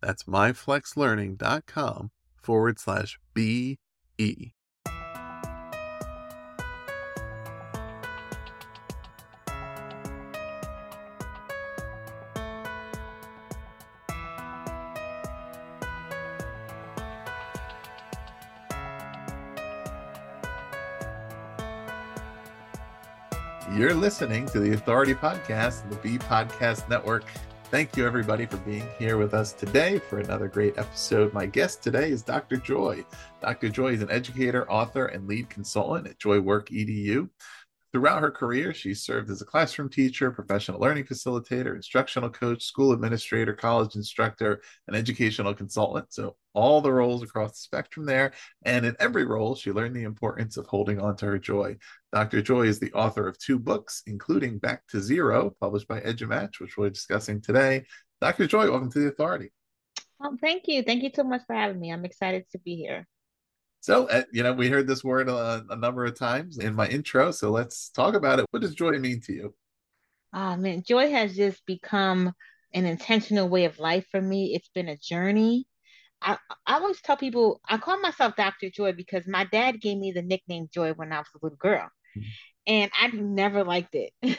That's myflexlearning.com forward slash BE. You're listening to the Authority Podcast, the Be Podcast Network. Thank you, everybody, for being here with us today for another great episode. My guest today is Dr. Joy. Dr. Joy is an educator, author, and lead consultant at JoyWork EDU. Throughout her career, she served as a classroom teacher, professional learning facilitator, instructional coach, school administrator, college instructor, and educational consultant. So, all the roles across the spectrum there. And in every role, she learned the importance of holding on to her joy. Dr. Joy is the author of two books, including Back to Zero, published by EduMatch, which we're discussing today. Dr. Joy, welcome to the Authority. Oh, thank you. Thank you so much for having me. I'm excited to be here. So, uh, you know, we heard this word a, a, number of times in my intro. So let's talk about it. What does joy mean to you? Oh, man, joy has just become an intentional way of life for me. It's been a journey. I, I always tell people I call myself Dr. Joy because my dad gave me the nickname Joy when I was a little girl. Mm-hmm. And I never liked it.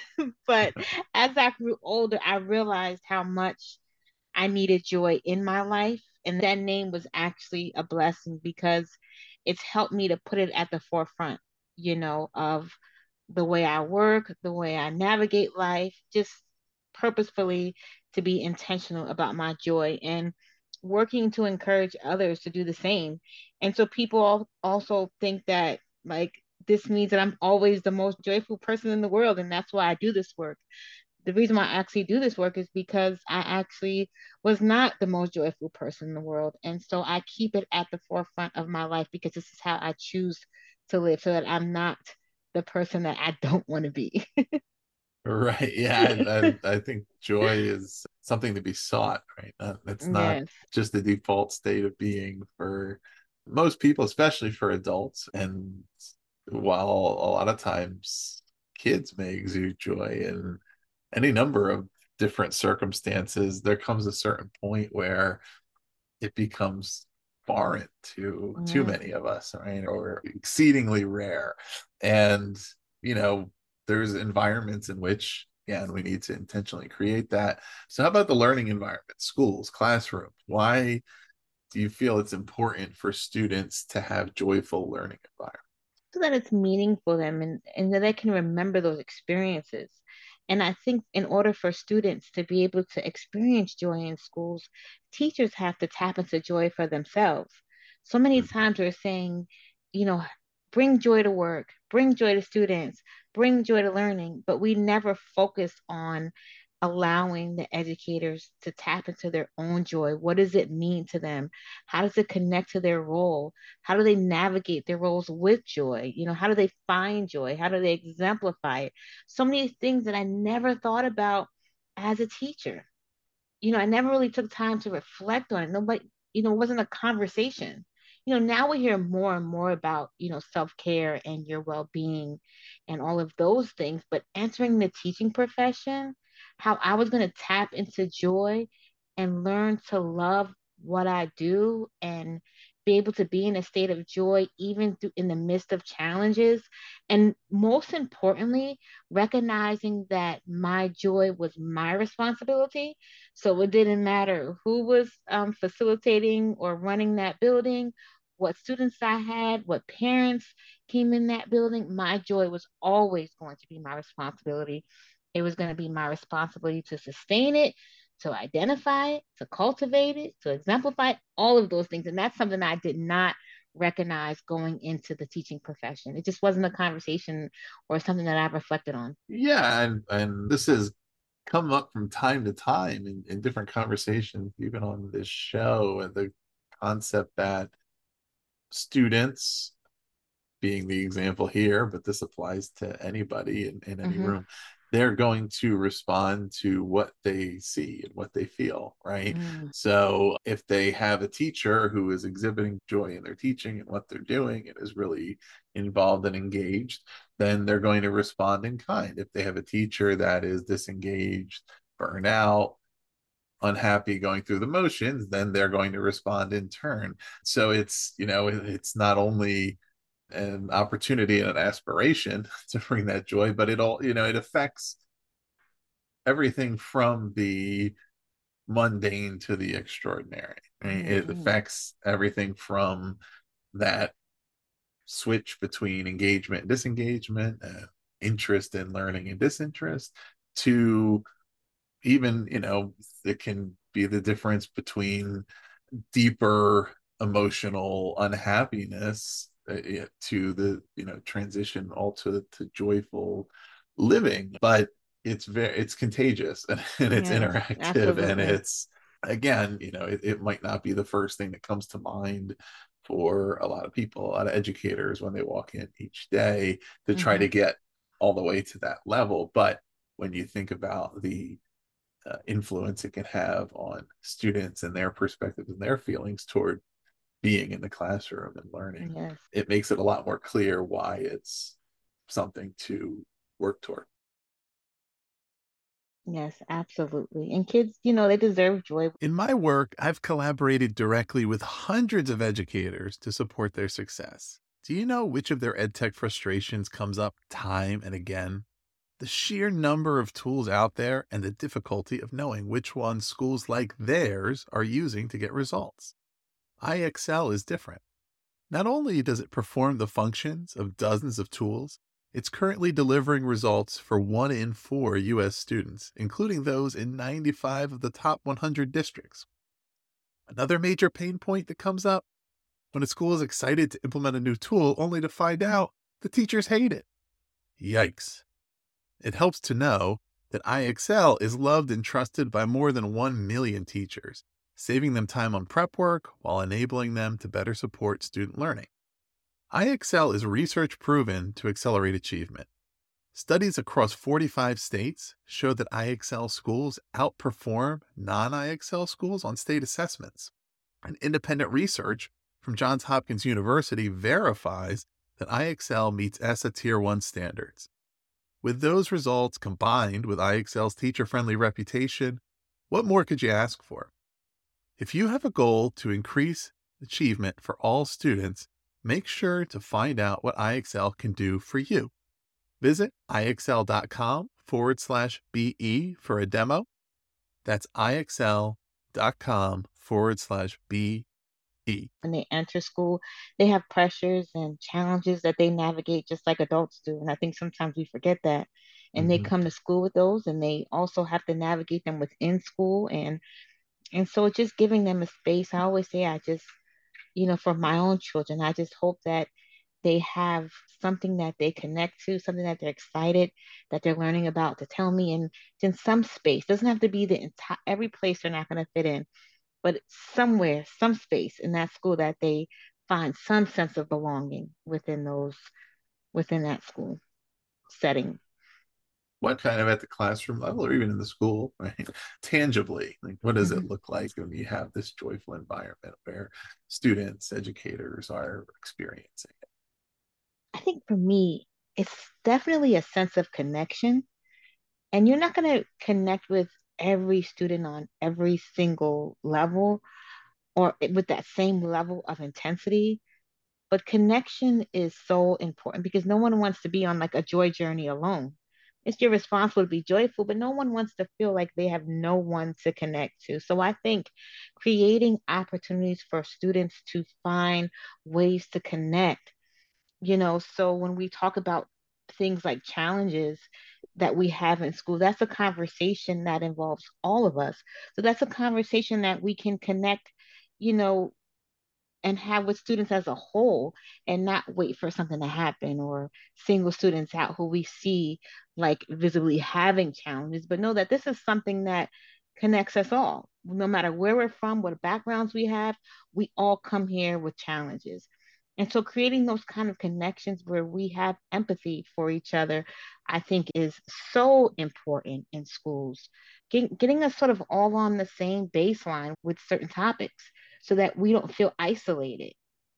but as I grew older, I realized how much I needed joy in my life. And that name was actually a blessing because it's helped me to put it at the forefront, you know, of the way I work, the way I navigate life, just purposefully to be intentional about my joy and working to encourage others to do the same. And so people also think that like this means that I'm always the most joyful person in the world and that's why I do this work the reason why I actually do this work is because I actually was not the most joyful person in the world. And so I keep it at the forefront of my life because this is how I choose to live so that I'm not the person that I don't want to be. right. Yeah. I, I, think joy is something to be sought, right? It's not yes. just the default state of being for most people, especially for adults. And while a lot of times kids may exude joy and any number of different circumstances, there comes a certain point where it becomes foreign to mm. too many of us, right? Or exceedingly rare. And, you know, there's environments in which, again, we need to intentionally create that. So, how about the learning environment, schools, classrooms? Why do you feel it's important for students to have joyful learning environments? So that it's meaningful them and, and that they can remember those experiences. And I think in order for students to be able to experience joy in schools, teachers have to tap into joy for themselves. So many mm-hmm. times we're saying, you know, bring joy to work, bring joy to students, bring joy to learning, but we never focus on allowing the educators to tap into their own joy. What does it mean to them? How does it connect to their role? How do they navigate their roles with joy? You know, how do they find joy? How do they exemplify it? So many things that I never thought about as a teacher. You know, I never really took time to reflect on it. Nobody, you know, it wasn't a conversation. You know, now we hear more and more about, you know, self-care and your well-being and all of those things, but entering the teaching profession, how I was going to tap into joy and learn to love what I do and be able to be in a state of joy even through in the midst of challenges. And most importantly recognizing that my joy was my responsibility. So it didn't matter who was um, facilitating or running that building what students i had what parents came in that building my joy was always going to be my responsibility it was going to be my responsibility to sustain it to identify it, to cultivate it, to exemplify it, all of those things. And that's something I did not recognize going into the teaching profession. It just wasn't a conversation or something that I reflected on. Yeah, and and this has come up from time to time in, in different conversations, even on this show, and the concept that students being the example here, but this applies to anybody in, in any mm-hmm. room they're going to respond to what they see and what they feel, right? Mm. So if they have a teacher who is exhibiting joy in their teaching and what they're doing and is really involved and engaged, then they're going to respond in kind. If they have a teacher that is disengaged, burnout, unhappy going through the motions then they're going to respond in turn so it's you know it's not only an opportunity and an aspiration to bring that joy but it all you know it affects everything from the mundane to the extraordinary mm-hmm. it affects everything from that switch between engagement and disengagement uh, interest in learning and disinterest to even you know it can be the difference between deeper emotional unhappiness uh, to the you know transition all to to joyful living but it's very it's contagious and, and it's yeah, interactive absolutely. and it's again you know it, it might not be the first thing that comes to mind for a lot of people a lot of educators when they walk in each day to try mm-hmm. to get all the way to that level but when you think about the uh, influence it can have on students and their perspectives and their feelings toward being in the classroom and learning. Yes. It makes it a lot more clear why it's something to work toward. Yes, absolutely. And kids, you know, they deserve joy. In my work, I've collaborated directly with hundreds of educators to support their success. Do you know which of their edtech frustrations comes up time and again? The sheer number of tools out there and the difficulty of knowing which ones schools like theirs are using to get results. IXL is different. Not only does it perform the functions of dozens of tools, it's currently delivering results for one in four U.S. students, including those in 95 of the top 100 districts. Another major pain point that comes up when a school is excited to implement a new tool only to find mm. out the teachers hate it. Yikes. It helps to know that IXL is loved and trusted by more than 1 million teachers, saving them time on prep work while enabling them to better support student learning. IXL is research proven to accelerate achievement. Studies across 45 states show that IXL schools outperform non IXL schools on state assessments. And independent research from Johns Hopkins University verifies that IXL meets ESSA Tier 1 standards. With those results combined with IXL's teacher friendly reputation, what more could you ask for? If you have a goal to increase achievement for all students, make sure to find out what IXL can do for you. Visit ixl.com forward slash BE for a demo. That's ixl.com forward slash BE. When they enter school, they have pressures and challenges that they navigate just like adults do. And I think sometimes we forget that. And mm-hmm. they come to school with those and they also have to navigate them within school and and so just giving them a space. I always say i just you know for my own children i just hope that they have something that they connect to something that they're excited that they're learning about to tell me and in some space. Doesn't have to be the entire every place they're not going to fit in but somewhere some space in that school that they find some sense of belonging within those within that school setting what kind of at the classroom level or even in the school, right? Tangibly, like what does mm-hmm. it look like when you have this joyful environment where students, educators are experiencing it? I think for me, it's definitely a sense of connection. And you're not going to connect with every student on every single level or with that same level of intensity. But connection is so important because no one wants to be on like a joy journey alone it's your responsibility to be joyful, but no one wants to feel like they have no one to connect to. So I think creating opportunities for students to find ways to connect, you know, so when we talk about things like challenges that we have in school, that's a conversation that involves all of us. So that's a conversation that we can connect, you know, and have with students as a whole and not wait for something to happen or single students out who we see like visibly having challenges, but know that this is something that connects us all. No matter where we're from, what backgrounds we have, we all come here with challenges. And so creating those kind of connections where we have empathy for each other, I think is so important in schools. Getting, getting us sort of all on the same baseline with certain topics so that we don't feel isolated.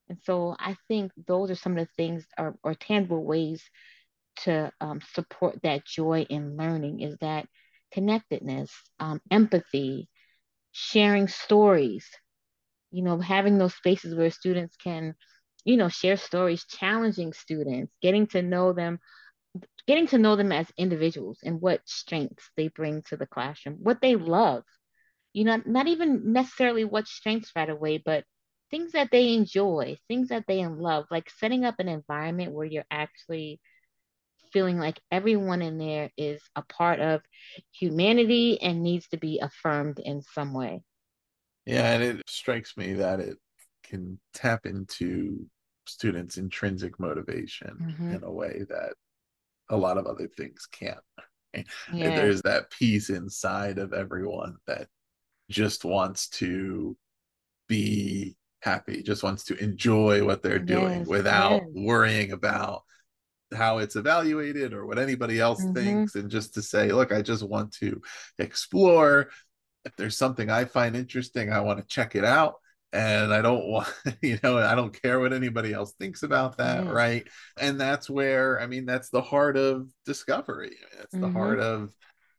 And so I think those are some of the things or, or tangible ways to um, support that joy in learning is that connectedness, um, empathy, sharing stories, you know, having those spaces where students can, you know, share stories, challenging students, getting to know them, getting to know them as individuals and what strengths they bring to the classroom, what they love, you know, not even necessarily what strengths right away, but things that they enjoy, things that they love, like setting up an environment where you're actually feeling like everyone in there is a part of humanity and needs to be affirmed in some way. Yeah, and it strikes me that it can tap into students' intrinsic motivation mm-hmm. in a way that a lot of other things can't. Yeah. There's that piece inside of everyone that just wants to be happy, just wants to enjoy what they're doing yes, without yes. worrying about how it's evaluated or what anybody else mm-hmm. thinks and just to say look i just want to explore if there's something i find interesting i want to check it out and i don't want you know i don't care what anybody else thinks about that mm. right and that's where i mean that's the heart of discovery it's mm-hmm. the heart of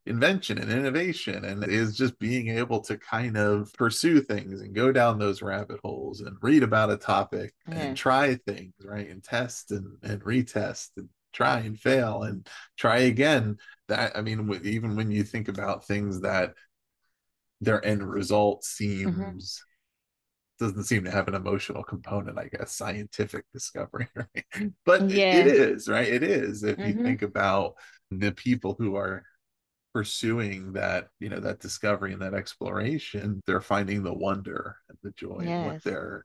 invention and innovation and is just being able to kind of pursue things and go down those rabbit holes and read about a topic and try things right and test and, and retest and try and fail and try again that i mean even when you think about things that their end result mm-hmm. seems mm-hmm. doesn't seem to have an emotional component i guess scientific discovery right but yeah. it, it is right it is if mm-hmm. you think about the people who are pursuing that you know that discovery and that exploration they're finding the wonder and the joy yes. in what they're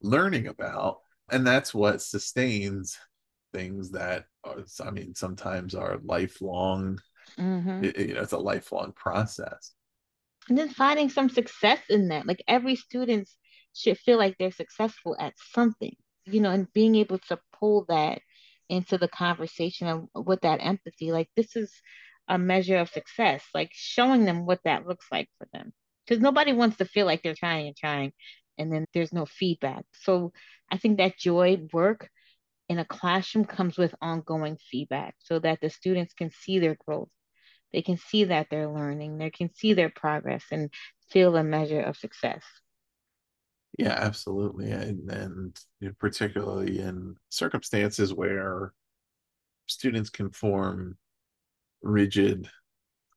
learning about and that's what sustains things that are, i mean sometimes are lifelong mm-hmm. you know it's a lifelong process and then finding some success in that like every student should feel like they're successful at something you know and being able to pull that into the conversation with that empathy like this is a measure of success, like showing them what that looks like for them. Because nobody wants to feel like they're trying and trying and then there's no feedback. So I think that joy work in a classroom comes with ongoing feedback so that the students can see their growth. They can see that they're learning, they can see their progress and feel a measure of success. Yeah, absolutely. And, and particularly in circumstances where students can form rigid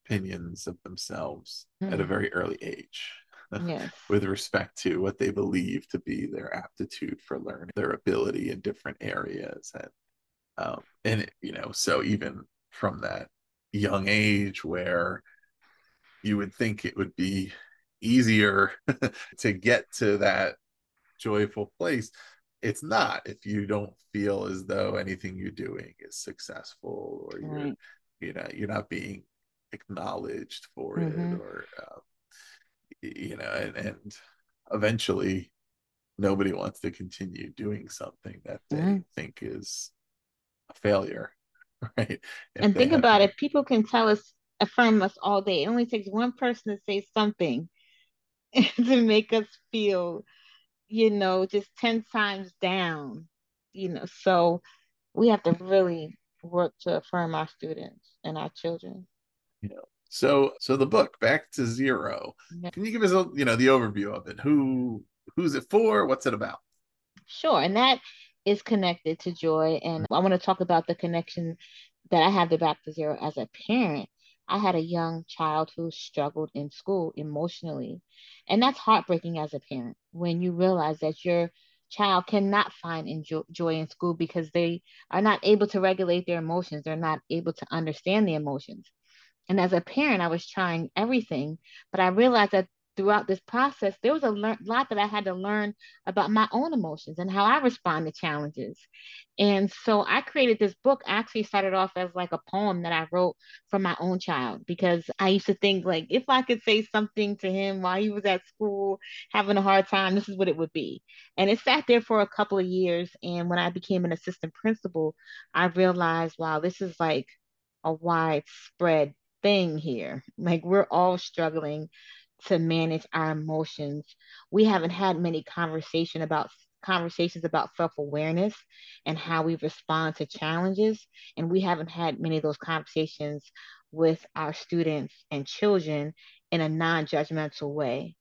opinions of themselves mm. at a hmm. very early age yes. with respect to what they believe to be their aptitude for learning their ability in different areas and um, and you know so even from that young age where you would think it would be easier to get to that joyful place it's not if you don't feel as though anything you're doing is successful or you're you know you're not being acknowledged for mm-hmm. it or uh, you know and, and, eventually nobody wants to continue doing something that they mm-hmm. think is a failure right? If and think about it, people can tell us, affirm us all day. It only takes one person to say something to make us feel, you know, just 10 times down, you know. So we have to really work to affirm our students and our children. Yeah. So so the book Back to Zero. Yeah. Can you give us a you know the overview of it? Who who's it for? What's it about? Sure. And that is connected to joy. And I want to talk about the connection that I have to Back to Zero as a parent. I had a young child who struggled in school emotionally. And that's heartbreaking as a parent when you realize that your child cannot find enjoy, joy in school because they are not able to regulate their emotions. They're not able to understand the emotions. And as a parent, I was trying everything, but I realized that throughout this process, there was a lot that I had to learn about my own emotions and how I respond to challenges. And so I created this book. Actually started off as like a poem that I wrote for my own child because I used to think like if I could say something to him while he was at school having a hard time, this is what it would be. And it sat there for a couple of years. And when I became an assistant principal, I realized, wow, this is like a widespread thing here. Like we're all struggling to manage our emotions. We haven't had many conversation about conversations about self-awareness and how we respond to challenges and we haven't had many of those conversations with our students and children in a non-judgmental way.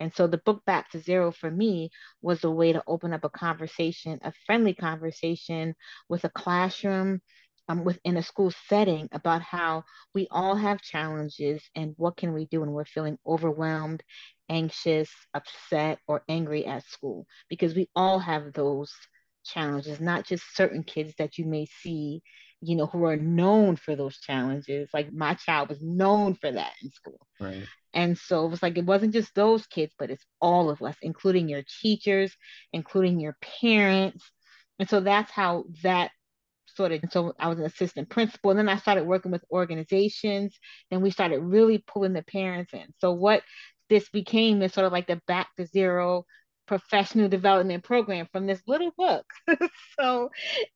And so the book Back to Zero for me was a way to open up a conversation, a friendly conversation with a classroom um, within a school setting about how we all have challenges and what can we do when we're feeling overwhelmed anxious upset or angry at school. Because we all have those challenges not just certain kids that you may see you know who are known for those challenges. Like my child was known for that in school. Right. And so it was like it wasn't just those kids but it's all of us including your teachers including your parents. And so that's how that sort of so I was an assistant principal and then I started working with organizations and we started really pulling the parents in. So what this became is sort of like the back to zero professional development program from this little book. so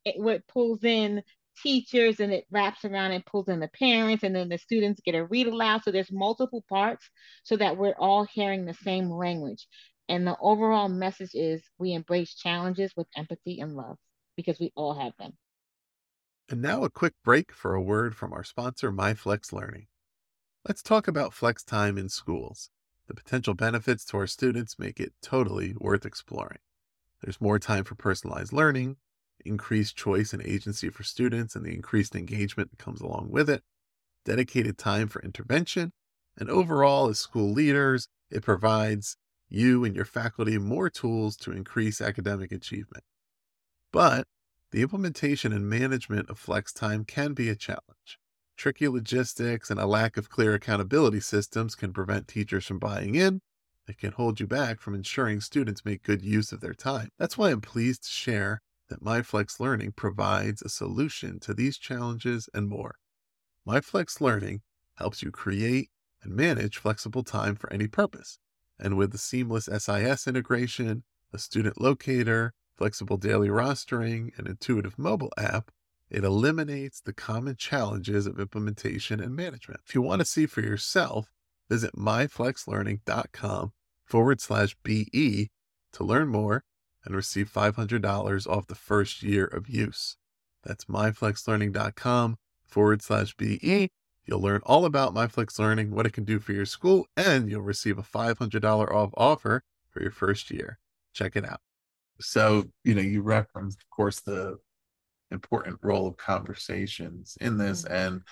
it what pulls in teachers and it wraps around and pulls in the parents and then the students get a read aloud. So there's multiple parts so that we're all hearing the same language. And the overall message is we embrace challenges with empathy and love because we all have them. And now a quick break for a word from our sponsor, MyFlex Learning. Let's talk about flex time in schools. The potential benefits to our students make it totally worth exploring. There's more time for personalized learning, increased choice and agency for students, and the increased engagement that comes along with it, dedicated time for intervention, and overall, as school leaders, it provides you and your faculty more tools to increase academic achievement. But the implementation and management of flex time can be a challenge. Tricky logistics and a lack of clear accountability systems can prevent teachers from buying in. It can hold you back from ensuring students make good use of their time. That's why I'm pleased to share that MyFlex Learning provides a solution to these challenges and more. MyFlex Learning helps you create and manage flexible time for any purpose. And with the seamless SIS integration, a student locator, flexible daily rostering, and intuitive mobile app, it eliminates the common challenges of implementation and management. If you want to see for yourself, visit myflexlearning.com forward slash BE to learn more and receive $500 off the first year of use. That's myflexlearning.com forward slash BE. You'll learn all about MyFlex Learning, what it can do for your school, and you'll receive a $500 off offer for your first year. Check it out. So, you know, you referenced, of course, the important role of conversations in this. Mm-hmm. And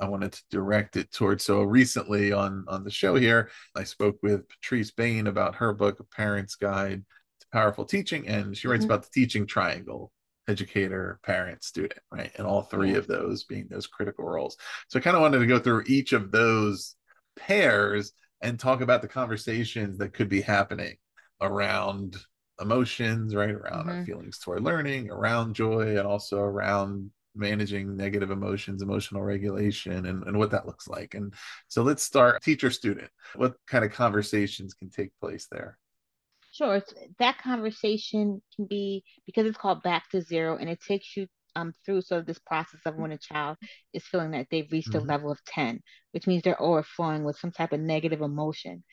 I wanted to direct it towards so recently on on the show here, I spoke with Patrice Bain about her book, A Parent's Guide to Powerful Teaching, and she writes mm-hmm. about the teaching triangle educator, parent, student, right? And all three yeah. of those being those critical roles. So I kind of wanted to go through each of those pairs and talk about the conversations that could be happening around emotions, right? Around mm-hmm. our feelings toward learning, around joy, and also around managing negative emotions, emotional regulation, and, and what that looks like. And so let's start teacher student. What kind of conversations can take place there? Sure. That conversation can be because it's called back to zero and it takes you um, through sort of this process of when a child is feeling that they've reached mm-hmm. a level of 10, which means they're overflowing with some type of negative emotion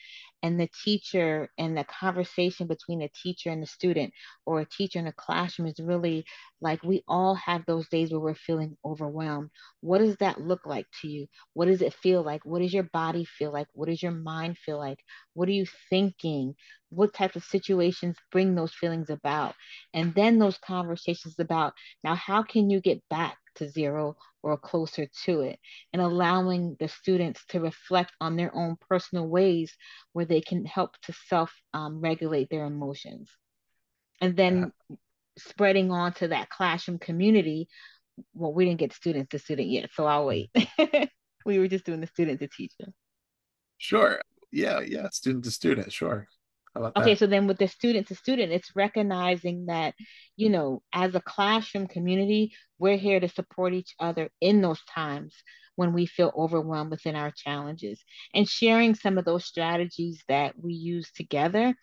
and the teacher and the conversation between a teacher and the student or a teacher in a classroom is really like we all have those days where we're feeling overwhelmed. What does that look like to you? What does it feel like? What does your body feel like? What does your mind feel like? What are you thinking? What types of situations bring those feelings about? And then those conversations about now how can you get back to zero or closer to it, and allowing the students to reflect on their own personal ways where they can help to self um, regulate their emotions. And then yeah. spreading on to that classroom community. Well, we didn't get students to student yet, so I'll wait. we were just doing the student to teacher. Sure. Yeah. Yeah. Student to student. Sure okay so then with the student to student it's recognizing that you know as a classroom community we're here to support each other in those times when we feel overwhelmed within our challenges and sharing some of those strategies that we use together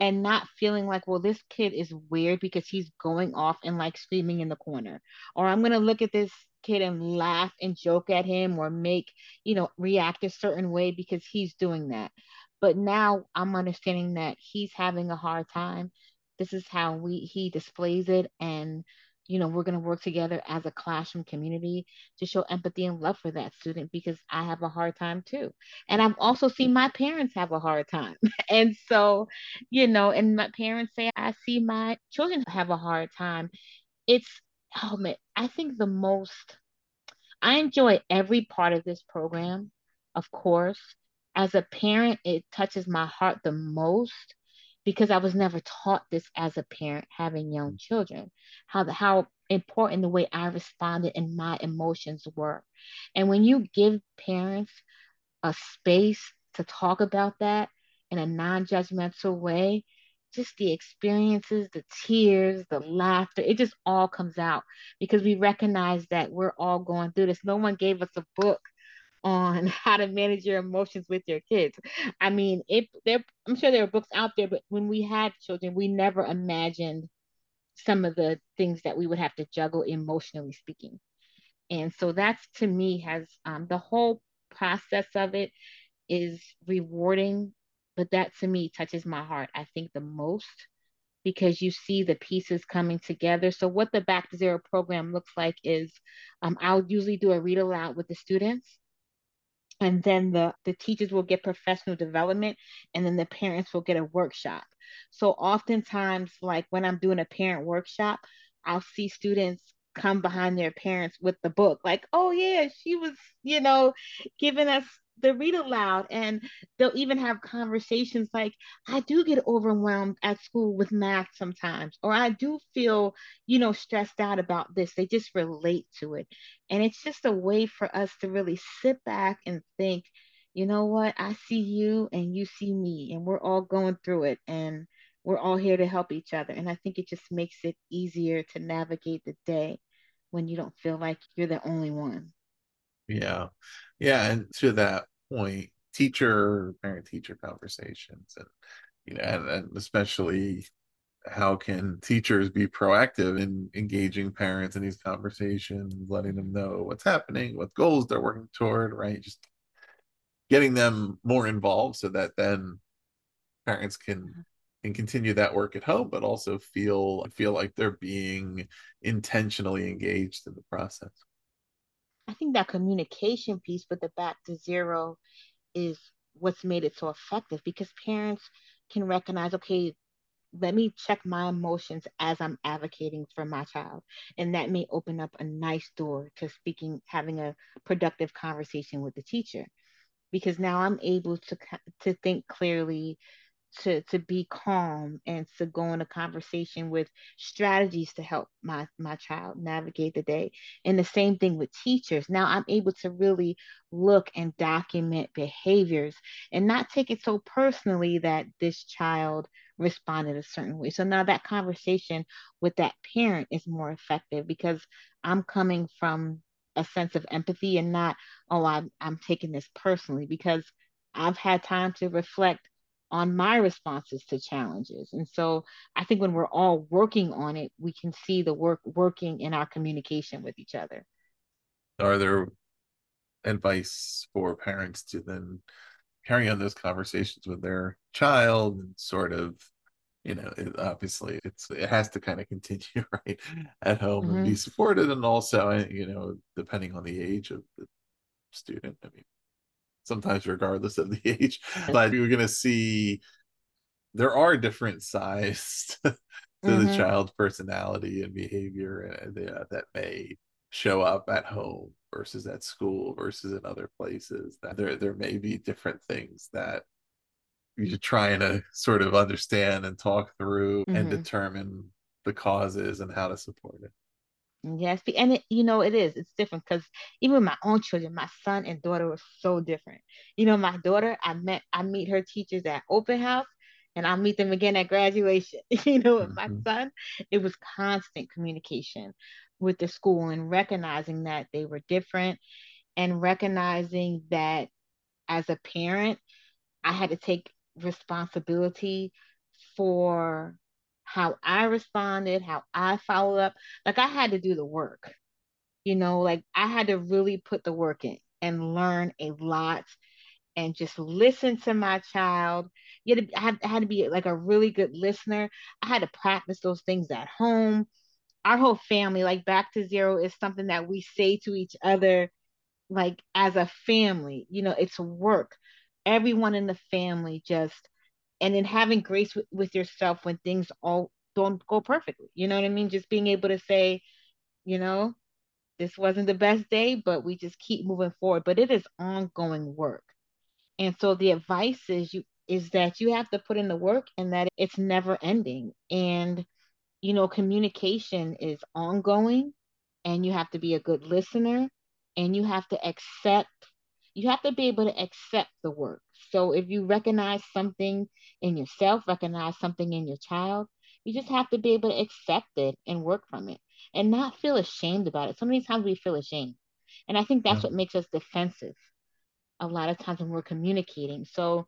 and not feeling like well this kid is weird because he's going off and like screaming in the corner. Or i'm going to look at this kid and laugh and joke at him or make you know react a certain way because he's doing that but now I'm understanding that he's having a hard time. This is how we he displays it and you know, we're going to work together as a classroom community to show empathy and love for that student because I have a hard time too. And I've also seen my parents have a hard time. and so, you know, and my parents say, I see my children have a hard time. It's, oh man, I think the most, I enjoy every part of this program, of course as a parent, it touches my heart the most because I was never taught this as a parent having young mm. children, how the, how important the way I responded and my emotions were. And when you give parents a space to talk about that in a non-judgmental way, just the experiences, the tears, the laughter, it just all comes out because we recognize that we're all going through this. No one gave us a book on how to manage your emotions with your kids. I mean, if there, I'm sure there are books out there, but when we had children, we never imagined some of the things that we would have to juggle emotionally speaking. And so that's to me has um, the whole process of it is rewarding, but that to me touches my heart. I think the most because you see the pieces coming together. So what the Back to Zero program looks like is um, I'll usually do a read aloud with the students and then the the teachers will get professional development and then the parents will get a workshop. So oftentimes like when i'm doing a parent workshop i'll see students come behind their parents with the book like oh yeah she was you know giving us the read aloud and they'll even have conversations like i do get overwhelmed at school with math sometimes or i do feel you know stressed out about this. They just relate to it. And it's just a way for us to really sit back and think you know what? I see you and you see me and we're all going through it and we're all here to help each other. And i think it just makes it easier to navigate the day when you don't feel like you're the only one yeah. Yeah. And to that point, teacher, parent teacher conversations and you know, and, and especially how can teachers be proactive in engaging parents in these conversations, letting them know what's happening, what goals they're working toward, right? Just getting them more involved so that then parents can mm-hmm. can continue that work at home, but also feel feel like they're being intentionally engaged in the process. I think that communication piece with the back to zero is what's made it so effective because parents can recognize, okay, let me check my emotions as I'm advocating for my child. And that may open up a nice door to speaking, having a productive conversation with the teacher. Because now I'm able to to think clearly, to to be calm and to go in a conversation with strategies to help my my child navigate the day. And the same thing with teachers. Now i'm able to really look and document behaviors and not take it so personally that this child responded a certain way. So now that conversation with that parent is more effective because i'm coming from a sense of empathy and not oh i'm, I'm taking this personally because i've had time to reflect on my responses to challenges. And so I think when we're all working on it, we can see the work working in our communication with each other. Are there advice for parents to then carry on those conversations with their child and sort of you know it, obviously it's it has to kind of continue right at home mm-hmm. and be mm-hmm. supported and also you know depending on the age of the student i mean sometimes regardless of the age but you're going to see there are different sides to mm-hmm. the child's personality and behavior and uh, that may show up at home versus at school versus in other places that there there may be different things that you're trying to sort of understand and talk through mm-hmm. and determine the causes and how to support it Yes, and it, you know it is. It's different because even my own children, my son and daughter were so different. You know, my daughter, I met, I meet her teachers at open house, and I'll meet them again at graduation. You know, mm-hmm. my son, it was constant communication with the school and recognizing that they were different and recognizing that as a parent, I had to take responsibility for how I responded, how I followed up. Like I had to do the work, you know, like I had to really put the work in and learn a lot and just listen to my child. You had to, I, had, to be like a really good listener. I had to practice those things at home our whole family, like back to zero, is something that we say to each other, like as a family. You know, it's work. Everyone in the family just, and then having grace with, with yourself when things all don't go perfectly. You know what I mean? Just being able to say, you know, this wasn't the best day, but we just keep moving forward. But it is ongoing work. And so the advice is you is that you have to put in the work and that it's never ending. And you know, communication is ongoing and you have to be a good listener and you have to accept, you have to be able to accept the work. So if you recognize something in yourself, recognize something in your child, you just have to be able to accept it and work from it and not feel ashamed about it. So many times we feel ashamed. And I think that's yeah. what makes us defensive a lot of times when we're communicating. So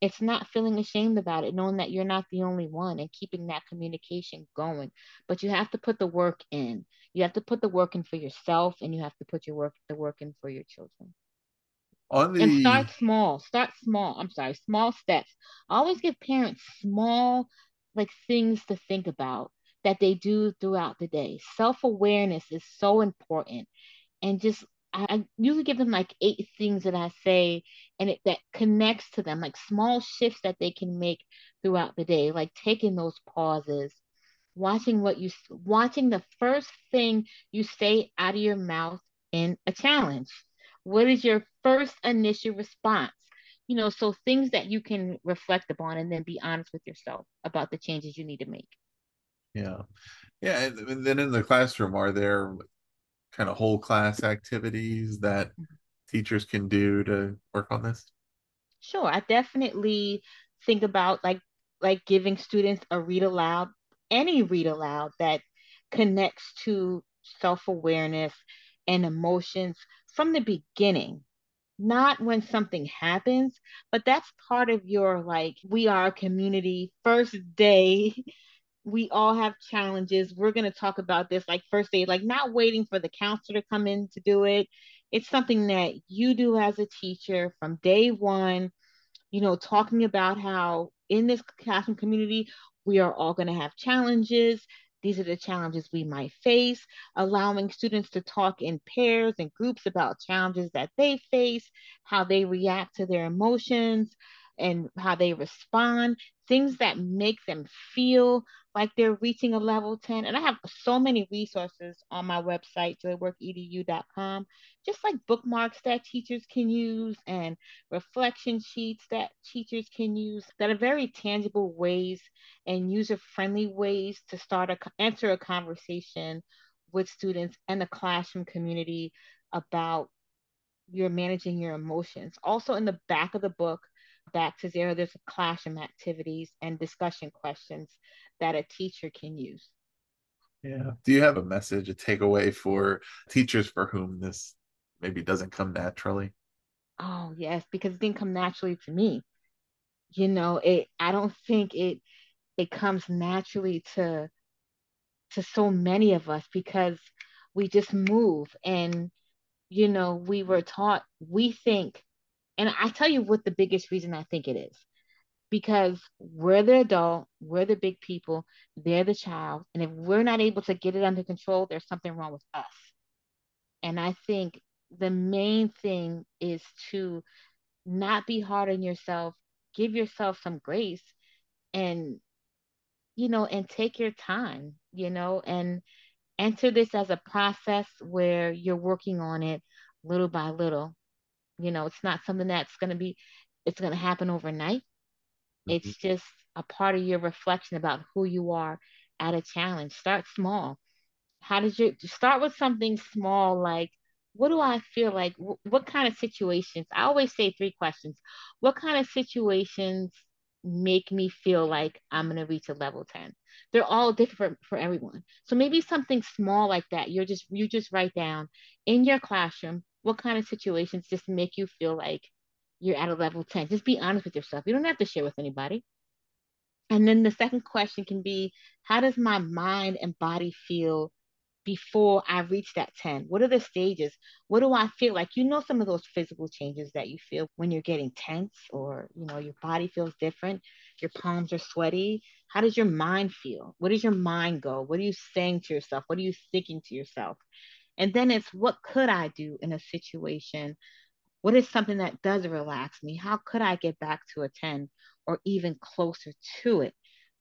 it's not feeling ashamed about it, knowing that you're not the only one and keeping that communication going. But you have to put the work in. You have to put the work in for yourself and you have to put your work the work in for your children. On the... And start small. Start small. I'm sorry, small steps. I always give parents small like things to think about that they do throughout the day. Self-awareness is so important. And just I usually give them like eight things that I say and it that connects to them, like small shifts that they can make throughout the day, like taking those pauses, watching what you watching the first thing you say out of your mouth in a challenge. What is your first initial response? You know, so things that you can reflect upon and then be honest with yourself about the changes you need to make. Yeah. Yeah. And then in the classroom, are there kind of whole class activities that mm-hmm. teachers can do to work on this? Sure, I definitely think about like like giving students a read aloud, any read aloud that connects to self-awareness and emotions from the beginning not when something happens, but that's part of your like, we are a community first day we all have challenges. We're going to talk about this like first aid, like not waiting for the counselor to come in to do it. It's something that you do as a teacher from day one, you know, talking about how in this classroom community, we are all going to have challenges. These are the challenges we might face, allowing students to talk in pairs and groups about challenges that they face, how they react to their emotions, and how they respond, things that make them feel like they're reaching a level 10. And I have so many resources on my website, joyworkedu.com, just like bookmarks that teachers can use and reflection sheets that teachers can use that are very tangible ways and user friendly ways to start a enter a conversation with students and the classroom community about you're managing your emotions. Also in the back of the book, back to zero, there's a classroom activities and discussion questions that a teacher can use. Yeah. Do you have a message, a takeaway for teachers for whom this maybe doesn't come naturally? Oh, yes, because it didn't come naturally to me. You know, it I don't think it it comes naturally to to so many of us because we just move and you know, we were taught we think and I tell you what the biggest reason I think it is. Because we're the adult, we're the big people, they're the child. And if we're not able to get it under control, there's something wrong with us. And I think the main thing is to not be hard on yourself, give yourself some grace and, you know, and take your time, you know, and enter this as a process where you're working on it little by little. You know, it's not something that's going to be, it's going to happen overnight. Mhm. It's just a part of your reflection about who you are at a challenge. Start small how did you start with something small like what do I feel like? Wh- What kind of situations? I always say three questions. What kind of situations make me feel like I'm going to reach a level 10? They're all different for everyone. So maybe something small like that. You're just you just write down in your classroom what kind of situations just make you feel like you're at a level 10. Just be honest with yourself. You don't have to share with anybody. And then the second question can be, how does my mind and body feel before I reach that 10? What are the stages? What do I feel like? You know, some of those physical changes that you feel when you're getting tense or, you know, your body feels different, your palms are sweaty. How does your mind feel? Where does your mind go? What are you saying to yourself? What are you thinking to yourself? And then it's what could I do in a situation what is something that does relax me? How could I get back to a 10 or even closer to it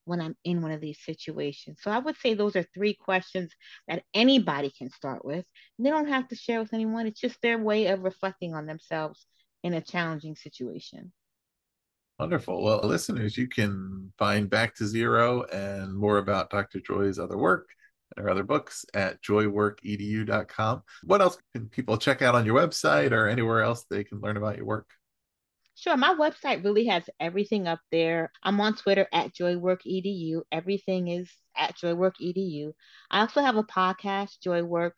when I'm in one of these situations? So I would say those are three questions that anybody can start with. They don't have to share with anyone, it's just their way of reflecting on themselves in a challenging situation. Wonderful. Well, listeners, you can find Back to Zero and more about Dr. Joy's other work and her other books at joyworkedu.com. What else can people check out on your website or anywhere else they can learn about your work? Sure, my website really has everything up there. I'm on Twitter at JoyWorkEDU. Everything is at JoyWorkEDU. I also have a podcast, JoyWorks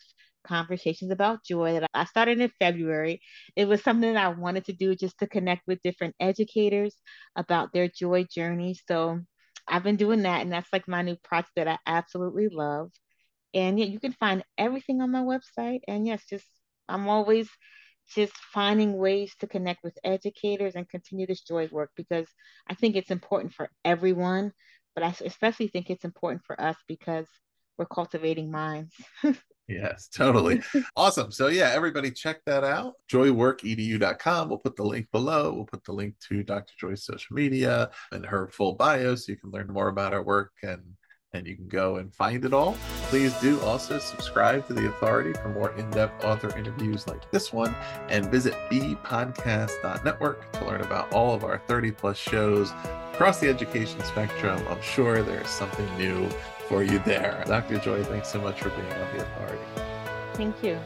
Conversations About Joy, that I started in February. It was something that I wanted to do just to connect with different educators about their joy journey. So I've been doing that, and that's like my new project that I absolutely love. And yeah, you can find everything on my website. And yes, just I'm always just finding ways to connect with educators and continue this joy work because I think it's important for everyone, but I especially think it's important for us because we're cultivating minds. Yes, totally. Awesome. So, yeah, everybody check that out. Joyworkedu.com. We'll put the link below. We'll put the link to Dr. Joy's social media and her full bio so you can learn more about her work and and you can go and find it all. Please do also subscribe to The Authority for more in depth author interviews like this one, and visit bepodcast.network to learn about all of our 30 plus shows across the education spectrum. I'm sure there's something new for you there. Dr. Joy, thanks so much for being on The Authority. Thank you.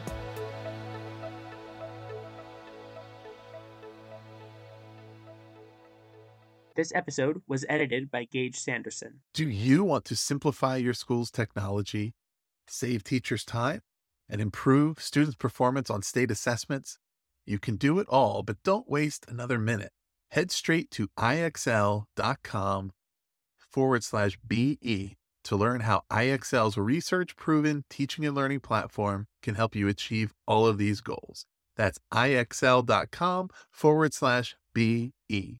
This episode was edited by Gage Sanderson. Do you want to simplify your school's technology, save teachers time, and improve students' performance on state assessments? You can do it all, but don't waste another minute. Head straight to ixl.com forward slash BE to learn how IXL's research proven teaching and learning platform can help you achieve all of these goals. That's ixl.com forward slash BE.